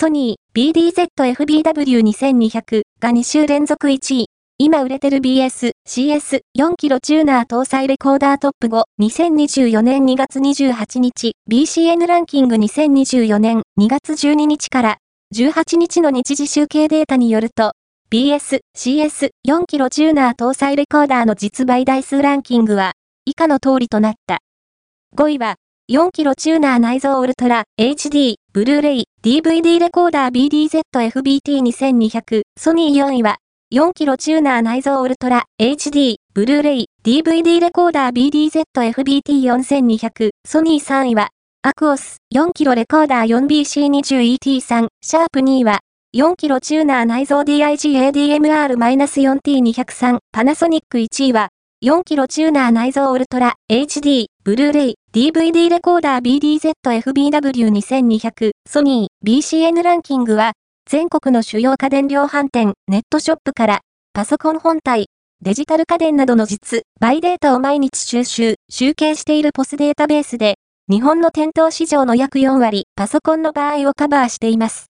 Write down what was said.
ソニー BDZFBW2200 が2週連続1位。今売れてる BS、CS、4キロチューナー搭載レコーダートップ5、2024年2月28日、BCN ランキング2024年2月12日から18日の日時集計データによると、BS、CS、4キロチューナー搭載レコーダーの実売台数ランキングは、以下の通りとなった。5位は、4キロチューナー内蔵ウルトラ、HD、ブルーレイ、DVD レコーダー BDZ-FBT2200、ソニー4位は、4キロチューナー内蔵ウルトラ、HD、ブルーレイ、DVD レコーダー BDZ-FBT4200、ソニー3位は、アクオス、4キロレコーダー 4BC20ET3、シャープ2位は、4キロチューナー内蔵 DIG-ADMR-4T203、パナソニック1位は、4キロチューナー内蔵ウルトラ、HD、ブルーレイ、DVD レコーダー BDZ-FBW2200、ソニー、BCN ランキングは、全国の主要家電量販店、ネットショップから、パソコン本体、デジタル家電などの実、バイデータを毎日収集、集計しているポスデータベースで、日本の店頭市場の約4割、パソコンの場合をカバーしています。